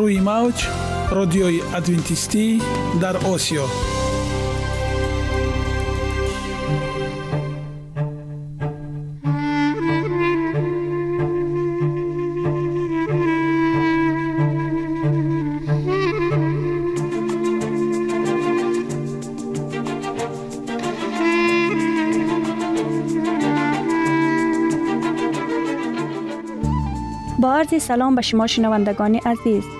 روی موج رادیوی ادوینتیستی در آسیا. با عرض سلام به شما شنوندگان عزیز.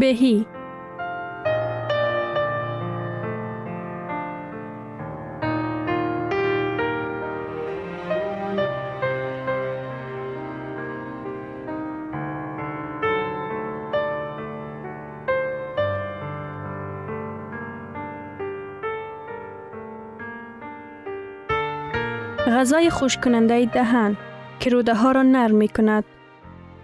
بهی غذای خوش کننده دهن که روده ها را نرم می کند.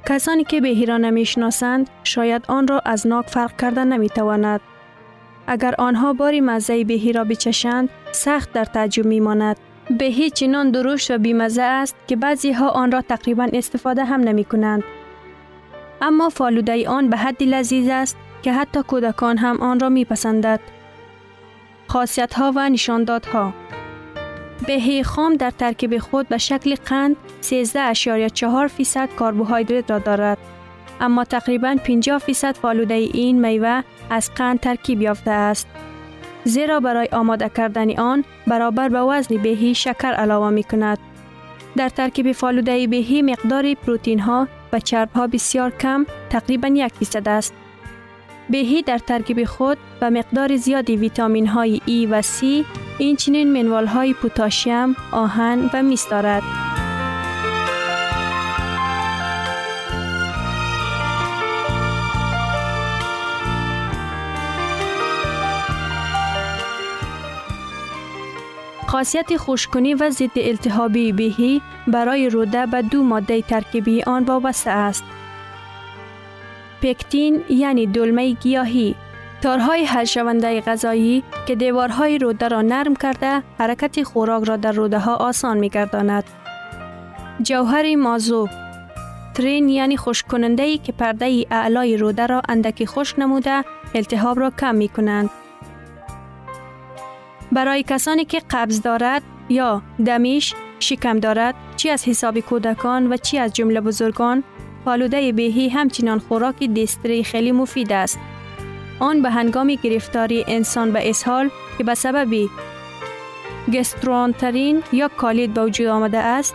کسانی که بهی را نمی شناسند شاید آن را از ناک فرق کرده نمی تواند. اگر آنها باری مزه بهی را بچشند سخت در تعجب می ماند. بهی چنان درشت و بیمزه است که بعضی ها آن را تقریبا استفاده هم نمی کنند. اما فالوده آن به حدی لذیذ است که حتی کودکان هم آن را می پسندد. خاصیت ها و نشاندادها بهی خام در ترکیب خود به شکل قند 13.4 فیصد کربوهیدرات را دارد. اما تقریبا 50 فیصد فالوده این میوه از قند ترکیب یافته است. زیرا برای آماده کردن آن برابر به وزن بهی شکر علاوه می کند. در ترکیب فالوده بهی مقدار پروتین ها و چرب ها بسیار کم تقریبا یک فیصد است. بهی در ترکیب خود و مقدار زیادی ویتامین های ای و سی این چنین منوال های پوتاشیم، آهن و میس دارد. خاصیت خوشکنی و ضد التهابی بهی برای روده به دو ماده ترکیبی آن وابسته است. پکتین یعنی دلمه گیاهی تارهای حل شونده غذایی که دیوارهای روده را نرم کرده حرکت خوراک را در روده ها آسان می گرداند. جوهر مازو ترین یعنی خشک ای که پرده اعلای روده را اندکی خشک نموده التهاب را کم می کنند. برای کسانی که قبض دارد یا دمیش شکم دارد چی از حساب کودکان و چی از جمله بزرگان فالوده بهی همچنان خوراک دیستری خیلی مفید است. آن به هنگام گرفتاری انسان به اسهال که به سبب گسترانترین یا کالید به وجود آمده است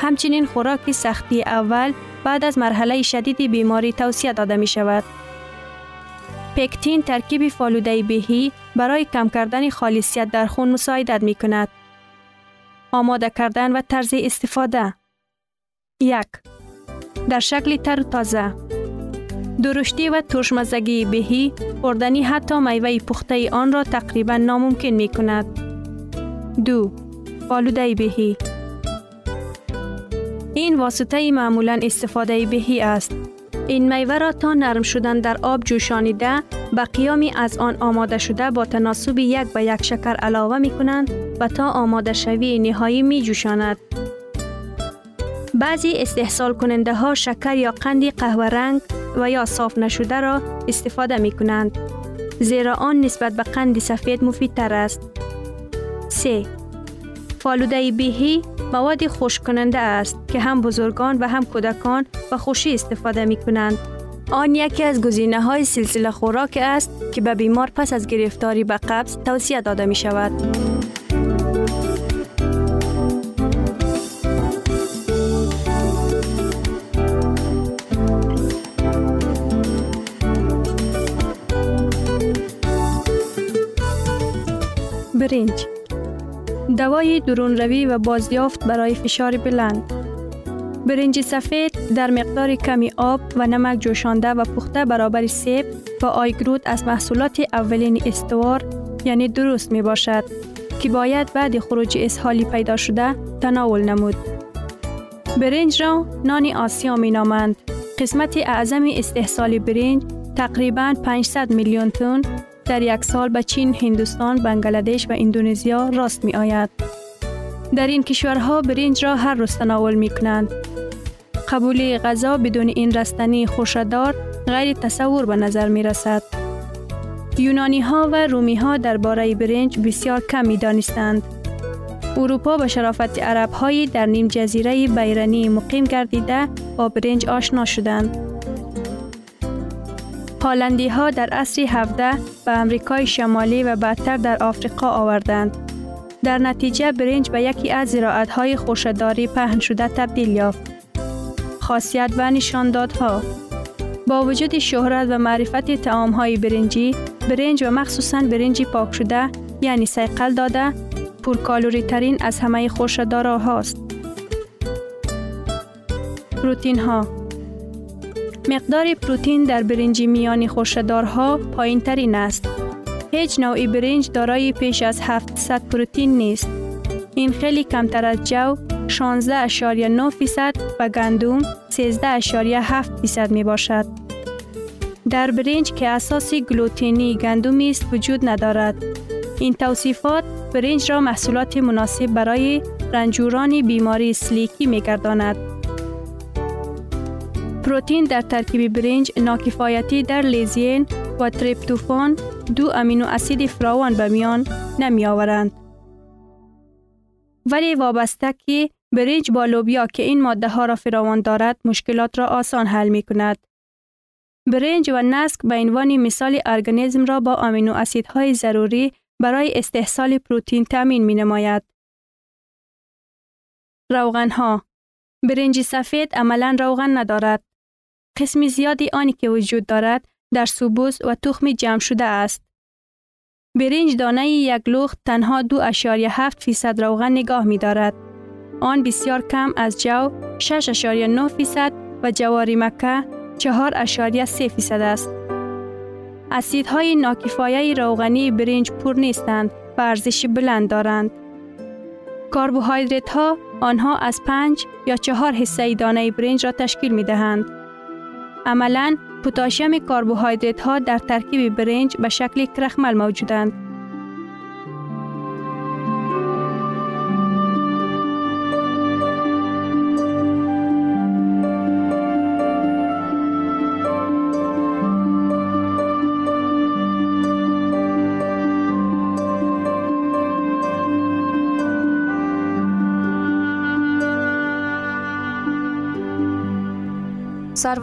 همچنین خوراک سختی اول بعد از مرحله شدید بیماری توصیه داده می شود. پکتین ترکیب فالوده بهی برای کم کردن خالصیت در خون مساعدت می کند. آماده کردن و طرز استفاده یک در شکل تر تازه درشتی و ترشمزگی بهی خوردنی حتی میوه پخته آن را تقریبا ناممکن می کند. دو فالوده بهی این واسطه معمولا استفاده بهی است. این میوه را تا نرم شدن در آب جوشانیده به قیامی از آن آماده شده با تناسب یک به یک شکر علاوه می کنند و تا آماده شوی نهایی می جوشاند. بعضی استحصال کننده ها شکر یا قندی قهوه رنگ و یا صاف نشده را استفاده می کنند. زیرا آن نسبت به قند سفید مفیدتر است. 3. فالوده بیهی مواد خوش کننده است که هم بزرگان و هم کودکان و خوشی استفاده می کنند. آن یکی از گزینه های سلسله خوراک است که به بیمار پس از گرفتاری به قبض توصیه داده می شود. برنج دوای درون روی و بازیافت برای فشار بلند برنج سفید در مقدار کمی آب و نمک جوشانده و پخته برابر سیب و آیگروت از محصولات اولین استوار یعنی درست می باشد که باید بعد خروج اسهالی پیدا شده تناول نمود. برنج را نان آسیا می نامند. قسمت اعظم استحصال برنج تقریبا 500 میلیون تن در یک سال به چین، هندوستان، بنگلادش و اندونزیا راست می آید. در این کشورها برنج را هر روز تناول می کنند. قبول غذا بدون این رستنی خوشدار غیر تصور به نظر می رسد. یونانی ها و رومی ها درباره برنج بسیار کم می دانستند. اروپا به شرافت عرب های در نیم جزیره بیرنی مقیم گردیده با برنج آشنا شدند. هالندی ها در عصر 17 به امریکای شمالی و بعدتر در آفریقا آوردند. در نتیجه برنج به یکی از زراعت های خوشداری پهن شده تبدیل یافت. خاصیت و نشاندادها با وجود شهرت و معرفت تعام های برنجی، برنج و مخصوصا برنج پاک شده یعنی سیقل داده پرکالوری ترین از همه خوشدارا هاست. پروتین ها مقدار پروتین در برنج میانی خوشدارها پایین ترین است. هیچ نوعی برنج دارای پیش از 700 پروتین نیست. این خیلی کمتر از جو 16.9 فیصد و گندم 13.7 فیصد می باشد. در برنج که اساسی گلوتینی گندمی است وجود ندارد. این توصیفات برنج را محصولات مناسب برای رنجوران بیماری سلیکی می گرداند. پروتین در ترکیب برنج ناکفایتی در لیزین و تریپتوفان دو امینو اسید فراوان به میان نمی آورند. ولی وابسته که برنج با لوبیا که این ماده ها را فراوان دارد مشکلات را آسان حل می کند. برنج و نسک به عنوان مثال ارگانیسم را با امینو اسیدهای ضروری برای استحصال پروتین تامین می نماید. روغن ها برنج سفید عملا روغن ندارد. قسم زیادی آنی که وجود دارد در سوبوس و تخم جمع شده است. برنج دانه یک لخت تنها دو اشاری هفت فیصد روغن نگاه می دارد. آن بسیار کم از جو 6.9 فیصد و جواری مکه 4.3 فیصد است. اسیدهای ناکفایه روغنی برنج پر نیستند و ارزش بلند دارند. کربوهیدرات ها آنها از پنج یا چهار حصه دانه برنج را تشکیل می دهند. عملا پوتاشیم کربوهیدرات ها در ترکیب برنج به شکل کرخمل موجودند.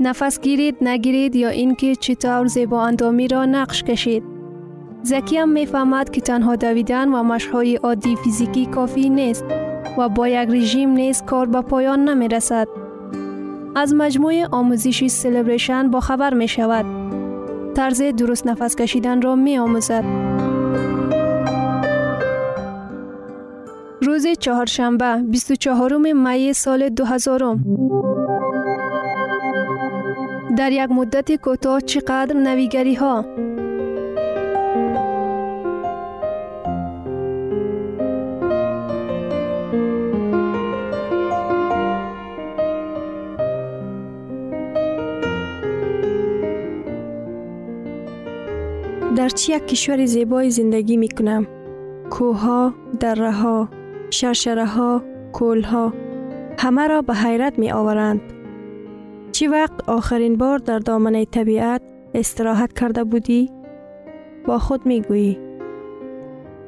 نفس گیرید نگیرید یا اینکه چطور زیبا اندامی را نقش کشید. زکی هم می‌فهمد که تنها دویدن و مشهای عادی فیزیکی کافی نیست و با یک رژیم نیست کار به پایان نمی رسد. از مجموعه آموزشی سلبریشن با خبر می شود. طرز درست نفس کشیدن را می آموزد. روز چهارشنبه 24 می سال 2000 در یک مدت کوتاه چقدر نویگری ها در چی یک کشور زیبای زندگی می کنم؟ کوها، دره ها، شرشره ها، کول ها همه را به حیرت می آورند. چی وقت آخرین بار در دامنه طبیعت استراحت کرده بودی؟ با خود می گویی.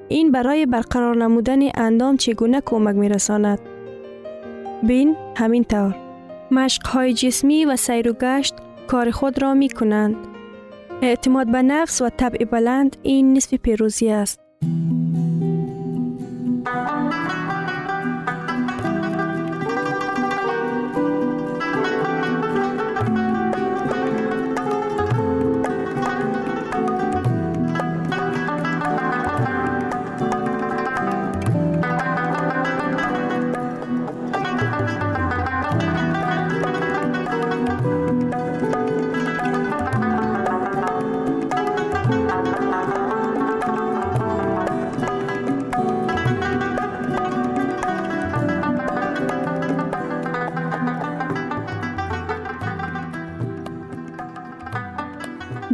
این برای برقرار نمودن اندام چگونه کمک می رساند؟ بین همین طور. مشق های جسمی و سیر و گشت کار خود را می کنند. اعتماد به نفس و طبع بلند این نصف پیروزی است.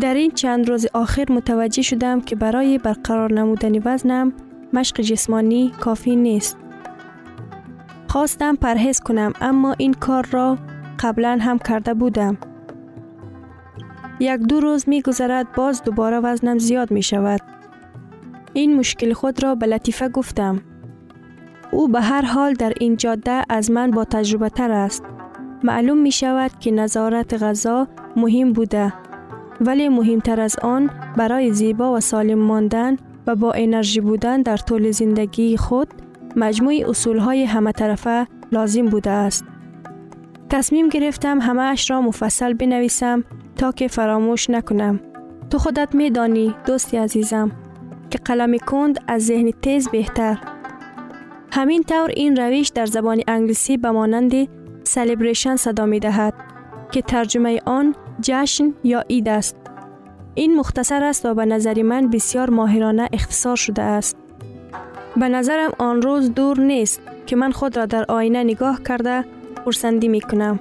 در این چند روز آخر متوجه شدم که برای برقرار نمودن وزنم مشق جسمانی کافی نیست. خواستم پرهیز کنم اما این کار را قبلا هم کرده بودم. یک دو روز می گذرد باز دوباره وزنم زیاد می شود. این مشکل خود را به لطیفه گفتم. او به هر حال در این جاده از من با تجربه تر است. معلوم می شود که نظارت غذا مهم بوده ولی مهمتر از آن برای زیبا و سالم ماندن و با انرژی بودن در طول زندگی خود مجموع اصول های همه طرفه لازم بوده است. تصمیم گرفتم همه اش را مفصل بنویسم تا که فراموش نکنم. تو خودت می دانی دوستی عزیزم که قلم کند از ذهن تیز بهتر. همین طور این روش در زبان انگلیسی به مانند سلیبریشن صدا می دهد که ترجمه آن جشن یا اید است. این مختصر است و به نظر من بسیار ماهرانه اختصار شده است. به نظرم آن روز دور نیست که من خود را در آینه نگاه کرده خورسندی می کنم.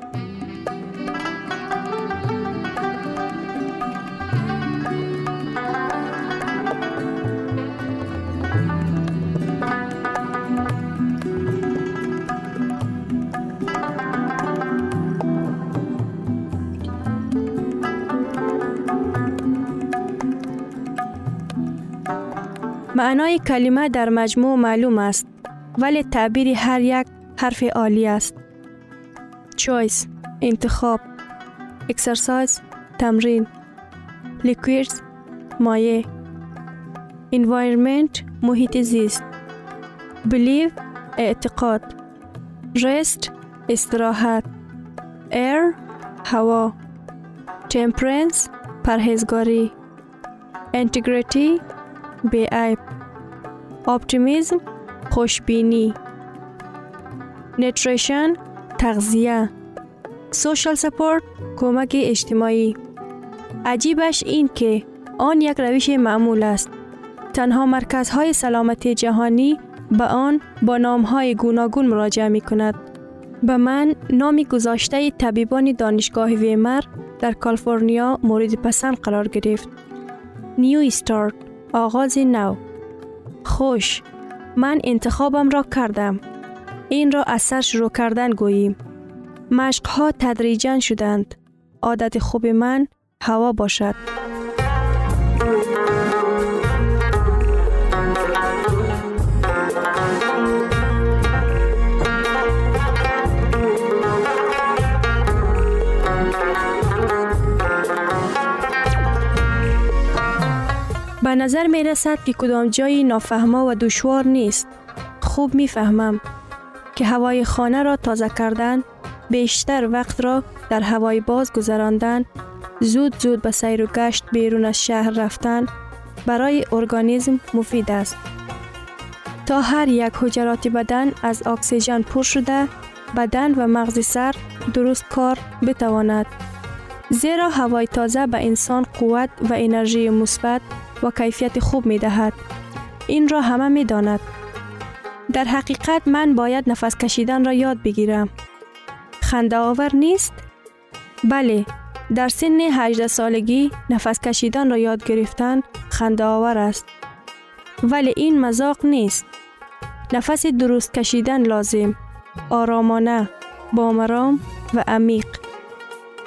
معنای کلمه در مجموع معلوم است ولی تعبیر هر یک حرف عالی است. choice انتخاب. Exercise تمرین. Liquids مایع. Environment محیط زیست. Believe اعتقاد. Rest استراحت. Air هوا. Temperance پرهیزگاری. Integrity بیعیب optimism خوشبینی. nutrition تغذیه. social support کمک اجتماعی. عجیبش این که آن یک روش معمول است. تنها مرکزهای سلامتی جهانی به آن با نامهای گوناگون مراجعه می کند. به من نامی گذاشته طبیبان دانشگاه ویمر در کالیفرنیا مورد پسند قرار گرفت. نیو استارت آغاز نو خوش من انتخابم را کردم. این را از سر شروع کردن گوییم. مشقها تدریجا شدند. عادت خوب من هوا باشد. نظر می رسد که کدام جایی نافهما و دشوار نیست. خوب می فهمم که هوای خانه را تازه کردن بیشتر وقت را در هوای باز گذراندن زود زود به سیر و گشت بیرون از شهر رفتن برای ارگانیسم مفید است. تا هر یک حجرات بدن از اکسیژن پر شده بدن و مغز سر درست کار بتواند. زیرا هوای تازه به انسان قوت و انرژی مثبت و کیفیت خوب می دهد. این را همه می داند. در حقیقت من باید نفس کشیدن را یاد بگیرم. خنده آور نیست؟ بله، در سن 18 سالگی نفس کشیدن را یاد گرفتن خنده آور است. ولی این مذاق نیست. نفس درست کشیدن لازم. آرامانه، بامرام و عمیق.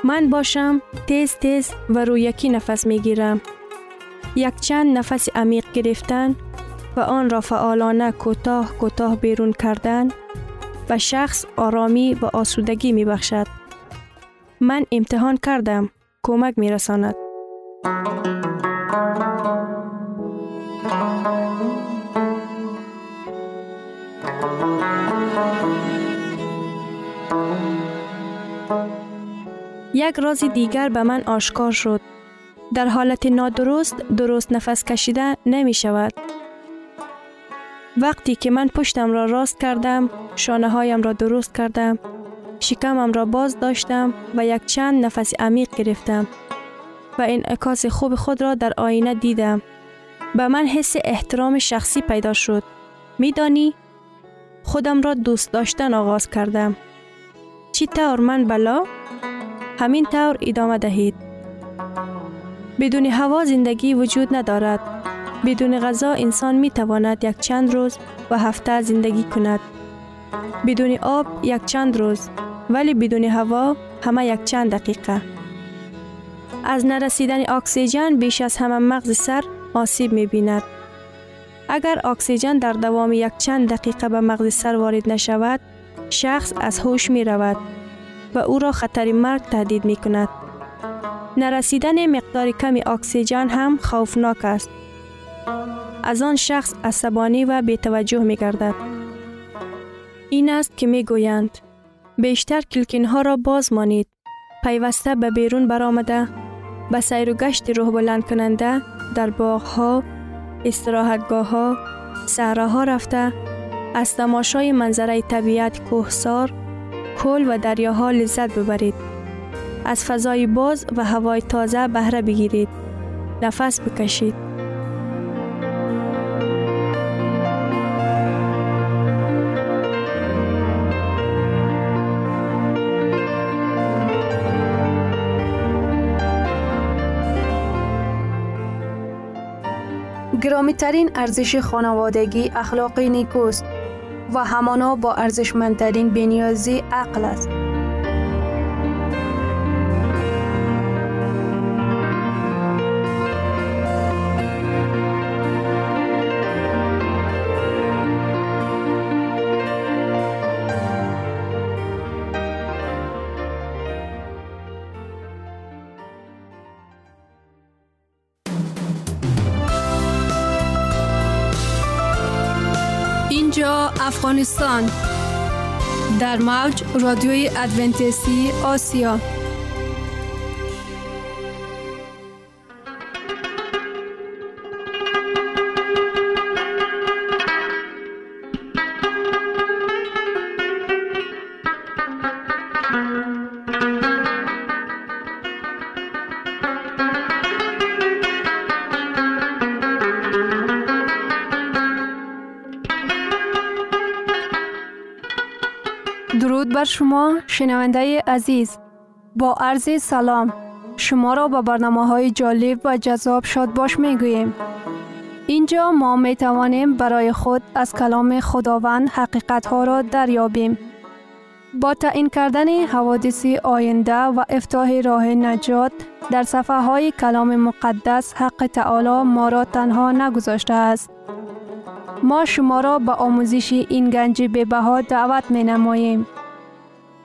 من باشم تیز تیز و رویکی نفس می گیرم. یک چند نفس عمیق گرفتن و آن را فعالانه کوتاه کوتاه بیرون کردن و شخص آرامی و آسودگی می بخشد. من امتحان کردم. کمک می رساند. یک راز دیگر به من آشکار شد. در حالت نادرست درست نفس کشیده نمی شود. وقتی که من پشتم را راست کردم، شانه هایم را درست کردم، شکمم را باز داشتم و یک چند نفس عمیق گرفتم و انعکاس خوب خود را در آینه دیدم. به من حس احترام شخصی پیدا شد. میدانی؟ خودم را دوست داشتن آغاز کردم. چی طور من بلا؟ همین طور ادامه دهید. بدون هوا زندگی وجود ندارد. بدون غذا انسان می تواند یک چند روز و هفته زندگی کند. بدون آب یک چند روز ولی بدون هوا همه یک چند دقیقه. از نرسیدن اکسیژن بیش از همه مغز سر آسیب می بیند. اگر اکسیژن در دوام یک چند دقیقه به مغز سر وارد نشود، شخص از هوش می رود و او را خطر مرگ تهدید می کند. نرسیدن مقدار کمی اکسیژن هم خوفناک است. از آن شخص عصبانی و بیتوجه می گردد. این است که می گویند بیشتر کلکین ها را باز مانید. پیوسته به بیرون برآمده به سیر و گشت روح بلند کننده در باغ ها، استراحتگاه ها، ها رفته از تماشای منظره طبیعت کوهسار، کل و دریاها لذت ببرید. از فضای باز و هوای تازه بهره بگیرید. نفس بکشید. گرامی ترین ارزش خانوادگی اخلاقی نیکوست و همانا با ارزشمندترین بنیازی عقل است. افغانستان. در موج رادیوی ادونتیستی آسیا. بر شما شنونده عزیز با عرض سلام شما را به برنامه های جالب و جذاب شاد باش می گوییم. اینجا ما می توانیم برای خود از کلام خداوند حقیقت ها را دریابیم. با تعیین کردن حوادث آینده و افتاح راه نجات در صفحه های کلام مقدس حق تعالی ما را تنها نگذاشته است. ما شما را به آموزش این گنج بها دعوت می نماییم.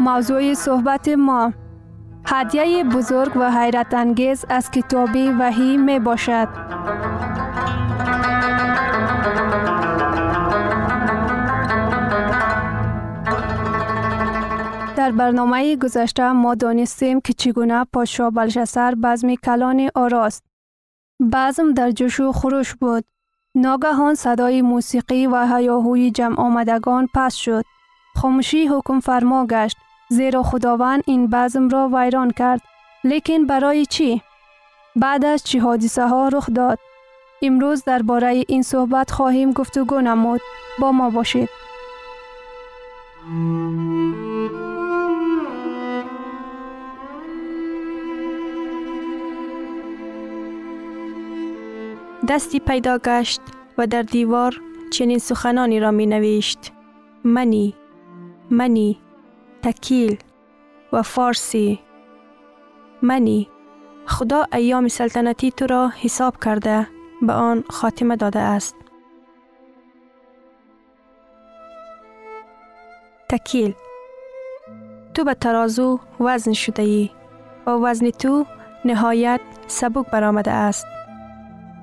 موضوع صحبت ما هدیه بزرگ و حیرت انگیز از کتاب وحی می باشد. در برنامه گذشته ما دانستیم که چگونه پادشاه بلشسر بزم کلان آراست. بزم در جوش و خروش بود. ناگهان صدای موسیقی و هیاهوی جمع آمدگان پس شد. خاموشی حکم فرما گشت زیرا خداوند این بزم را ویران کرد. لیکن برای چی؟ بعد از چی حادثه ها رخ داد؟ امروز درباره این صحبت خواهیم گفتگو نمود. با ما باشید. دستی پیدا گشت و در دیوار چنین سخنانی را می نوشت. منی، منی، تکیل و فارسی. منی، خدا ایام سلطنتی تو را حساب کرده به آن خاتمه داده است. تکیل تو به ترازو وزن شده ای و وزن تو نهایت سبک برآمده است.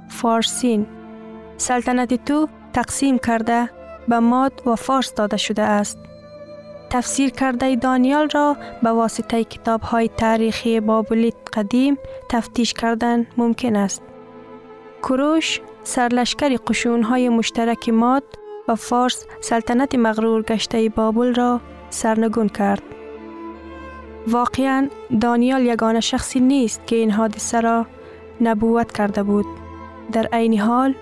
فارسین سلطنت تو تقسیم کرده به ماد و فارس داده شده است. تفسیر کرده دانیال را به واسطه کتاب های تاریخی بابلیت قدیم تفتیش کردن ممکن است. کروش سرلشکر قشون های مشترک ماد و فارس سلطنت مغرور گشته بابل را سرنگون کرد. واقعا دانیال یگانه شخصی نیست که این حادثه را نبوت کرده بود. در عین حال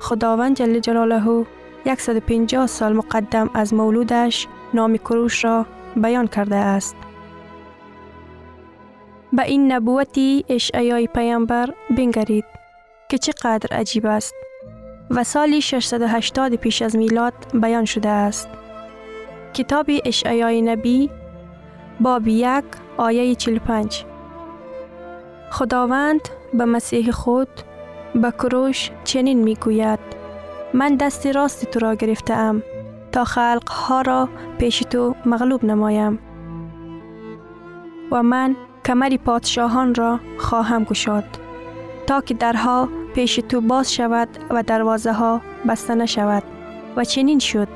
خداوند جل جلاله 150 سال مقدم از مولودش نام کروش را بیان کرده است. به این نبوتی اشعیای پیامبر بنگرید که چقدر عجیب است و سال 680 پیش از میلاد بیان شده است. کتاب اشعیای نبی باب یک آیه 45 خداوند به مسیح خود به کروش چنین می گوید من دست راست تو را گرفته ام تا خلق ها را پیش تو مغلوب نمایم و من کمری پادشاهان را خواهم گشاد تا که درها پیش تو باز شود و دروازه ها بسته نشود. و چنین شد.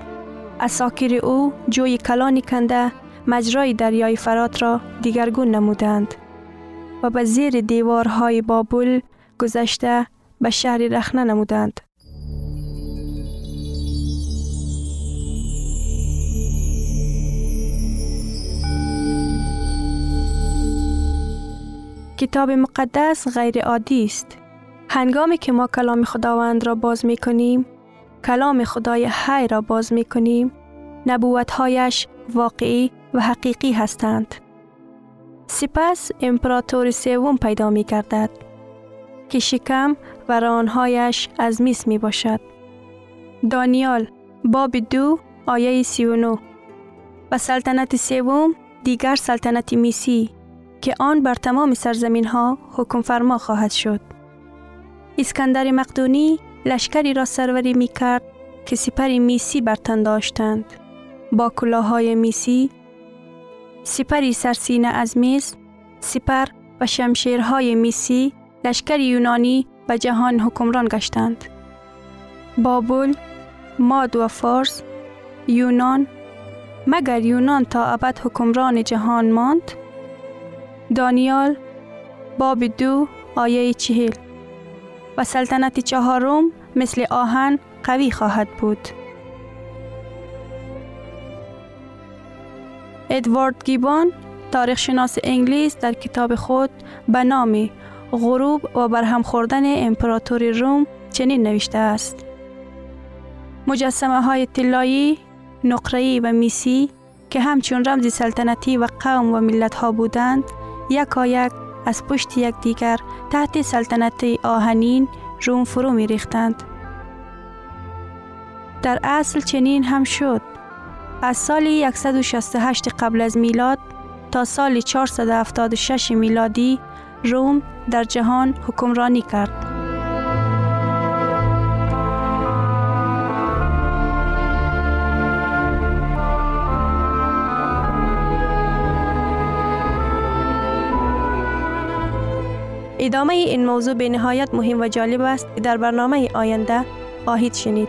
اساکیر او جوی کلانی کنده مجرای دریای فرات را دیگرگون نمودند و به زیر دیوارهای بابل گذشته به شهری رخنه نمودند. کتاب مقدس غیر عادی است. هنگامی که ما کلام خداوند را باز می کنیم، کلام خدای حی را باز می کنیم، نبوتهایش واقعی و حقیقی هستند. سپس امپراتور سوم پیدا می گردد که شکم و رانهایش از میس می باشد. دانیال باب دو آیه 39 و سلطنت سوم دیگر سلطنت میسی که آن بر تمام سرزمین ها حکم فرما خواهد شد. اسکندر مقدونی لشکری را سروری می کرد که سپر میسی بر تن داشتند. با کلاهای میسی، سپری سرسینه از میز، سپر و شمشیرهای میسی لشکر یونانی به جهان حکمران گشتند. بابل، ماد و فارس، یونان، مگر یونان تا ابد حکمران جهان ماند؟ دانیال باب دو آیه چهل و سلطنت چهارم مثل آهن قوی خواهد بود. ادوارد گیبان تاریخ شناس انگلیس در کتاب خود به نام غروب و برهم خوردن امپراتوری روم چنین نوشته است. مجسمه های طلایی، نقره‌ای و میسی که همچون رمز سلطنتی و قوم و ملت ها بودند، یک از پشت یک دیگر تحت سلطنت آهنین روم فرو می ریختند. در اصل چنین هم شد. از سال 168 قبل از میلاد تا سال 476 میلادی روم در جهان حکمرانی کرد. ادامه این موضوع به نهایت مهم و جالب است که در برنامه آینده خواهید شنید.